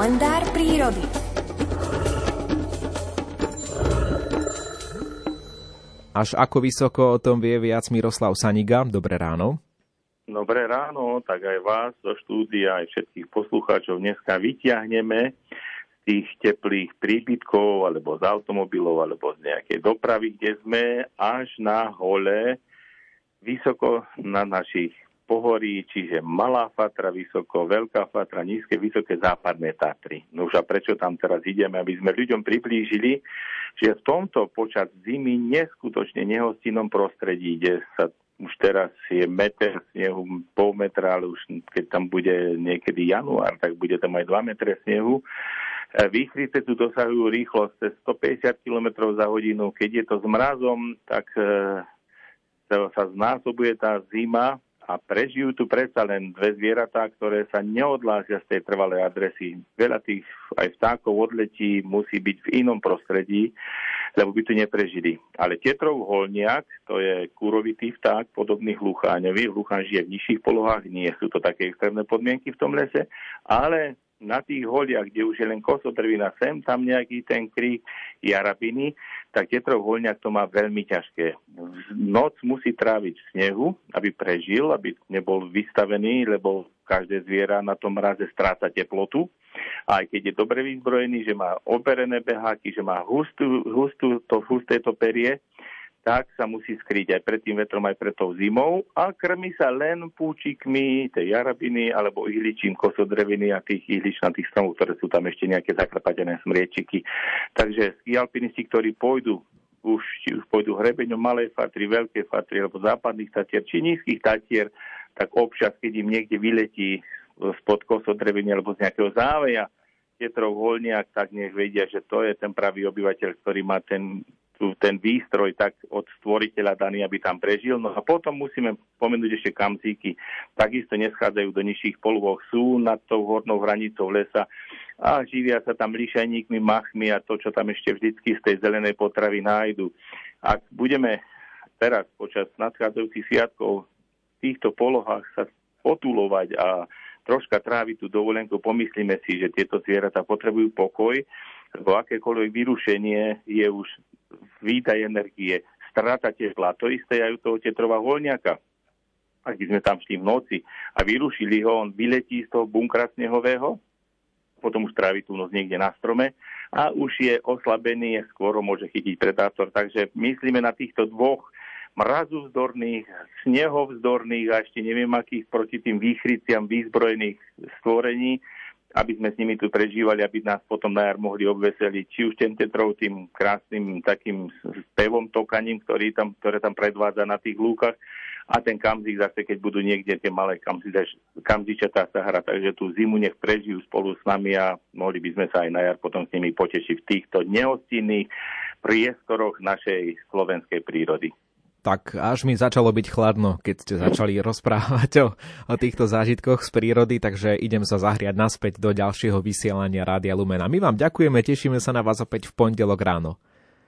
Kalendár prírody. Až ako vysoko o tom vie viac Miroslav Saniga. Dobré ráno. Dobré ráno, tak aj vás do štúdia, aj všetkých poslucháčov dneska vyťahneme z tých teplých príbytkov, alebo z automobilov, alebo z nejakej dopravy, kde sme, až na hole, vysoko na našich pohorí, čiže Malá Fatra vysoko, Veľká Fatra, nízke, vysoké západné Tatry. No už a prečo tam teraz ideme, aby sme ľuďom priblížili, že v tomto počas zimy neskutočne nehostinnom prostredí, kde sa už teraz je meter snehu, pol metra, ale už keď tam bude niekedy január, tak bude tam aj 2 metre snehu. E, výchrice tu dosahujú rýchlosť cez 150 km za hodinu. Keď je to s mrazom, tak e, sa znásobuje tá zima a prežijú tu predsa len dve zvieratá, ktoré sa neodlásia z tej trvalej adresy. Veľa tých aj vtákov odletí musí byť v inom prostredí, lebo by tu neprežili. Ale Tetrov holniak, to je kúrovitý vták, podobný hlucháňovi. Hlucháň žije v nižších polohách, nie sú to také extrémne podmienky v tom lese, ale na tých holiach, kde už je len kosodrvina sem, tam nejaký ten krík jarabiny, tak Tetrov holňak to má veľmi ťažké. Noc musí tráviť v snehu, aby prežil, aby nebol vystavený, lebo každé zviera na tom mraze stráca teplotu. A aj keď je dobre vyzbrojený, že má oberené beháky, že má hustú, hustú, to, husté to perie, tak sa musí skryť aj pred tým vetrom, aj pred tou zimou a krmi sa len púčikmi tej jarabiny alebo ihličím kosodreviny a tých ihličnatých stromov, ktoré sú tam ešte nejaké zakrapatené smriečiky. Takže ski alpinisti, ktorí pôjdu už, či už pôjdu hrebeňom malej fatry, veľké fatry alebo západných tatier či nízkych tatier, tak občas, keď im niekde vyletí spod kosodreviny alebo z nejakého záveja Pietrov Holniak, tak nech vedia, že to je ten pravý obyvateľ, ktorý má ten ten výstroj tak od stvoriteľa daný, aby tam prežil. No a potom musíme spomenúť ešte kamzíky. Takisto neschádzajú do nižších polôch, sú nad tou hornou hranicou lesa a živia sa tam lišajníkmi, machmi a to, čo tam ešte vždycky z tej zelenej potravy nájdu. Ak budeme teraz počas nadchádzajúcich sviatkov v týchto polohách sa potulovať a troška tráviť tú dovolenku, pomyslíme si, že tieto zvieratá potrebujú pokoj, lebo akékoľvek vyrušenie je už výdaj energie, strata tepla. To isté aj u toho tetrova voľňaka. Ak by sme tam šli v noci a vyrušili ho, on vyletí z toho bunkra snehového, potom už trávi tú noc niekde na strome a už je oslabený, skôr môže chytiť predátor. Takže myslíme na týchto dvoch mrazu vzdorných, snehovzdorných a ešte neviem akých proti tým výchryciam výzbrojených stvorení, aby sme s nimi tu prežívali, aby nás potom na jar mohli obveseliť, či už ten tetrov tým krásnym takým spevom, tokaním, ktorý tam, ktoré tam predvádza na tých lúkach. A ten kamzik zase, keď budú niekde tie malé kamzičatá sa hrať, takže tú zimu nech prežijú spolu s nami a mohli by sme sa aj na jar potom s nimi potešiť v týchto nehostinných priestoroch našej slovenskej prírody tak až mi začalo byť chladno, keď ste začali rozprávať o, o týchto zážitkoch z prírody, takže idem sa zahriať naspäť do ďalšieho vysielania Rádia Lumena. My vám ďakujeme, tešíme sa na vás opäť v pondelok ráno.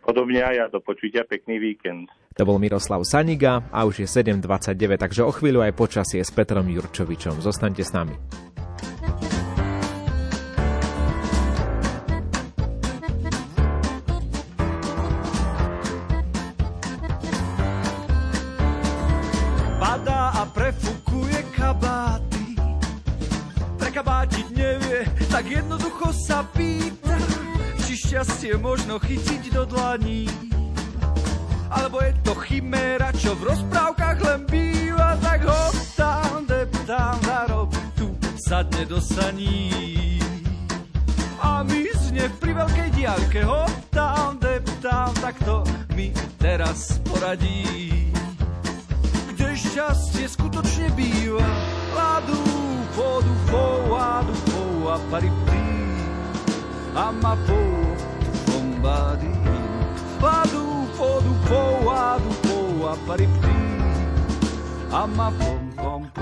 Podobne aj ja, do počutia, pekný víkend. To bol Miroslav Saniga a už je 7.29, takže o chvíľu aj počasie s Petrom Jurčovičom. Zostaňte s nami. Padá a prefukuje kabáty. Prekabátiť nevie, tak jednoducho sa pýta, či šťastie možno chytiť do dlaní. Alebo je to chiméra, čo v rozprávkach len býva, tak ho tam deptám na rob, tu sadne do saní. A my zne pri veľkej diálke ho tam deptám, tak to mi teraz poradí šťastie skutočne býva. Ladu, podu, fou, adu, fou, a pari, prí, a ma pou, bombadi. Ladu, podu, fou, adu, fou, a pari, prí, a ma pom, pom, pom,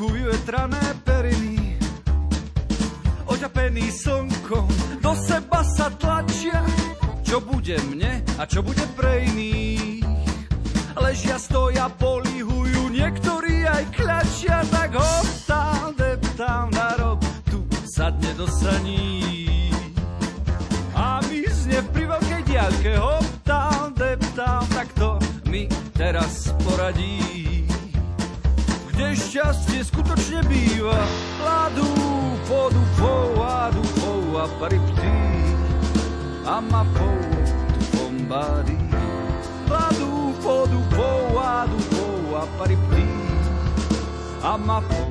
Gánku vyvetrané periny oťapený slnkom, do seba sa tlačia, čo bude mne a čo bude pre iných. Ležia, stoja, polihujú, niektorí aj kľačia, tak hop tam, deptam na rob, tu sadne do saní. A my zne pri veľkej diaľke, hop tam, deptam, tak to mi teraz poradí kde šťastie skutočne býva. Ladu, podu, pou, adu, pou, a pariptí, a ma pou, tu bombádi. Ladu, podu, pou, adu, pou, a pariptí, a ma pou,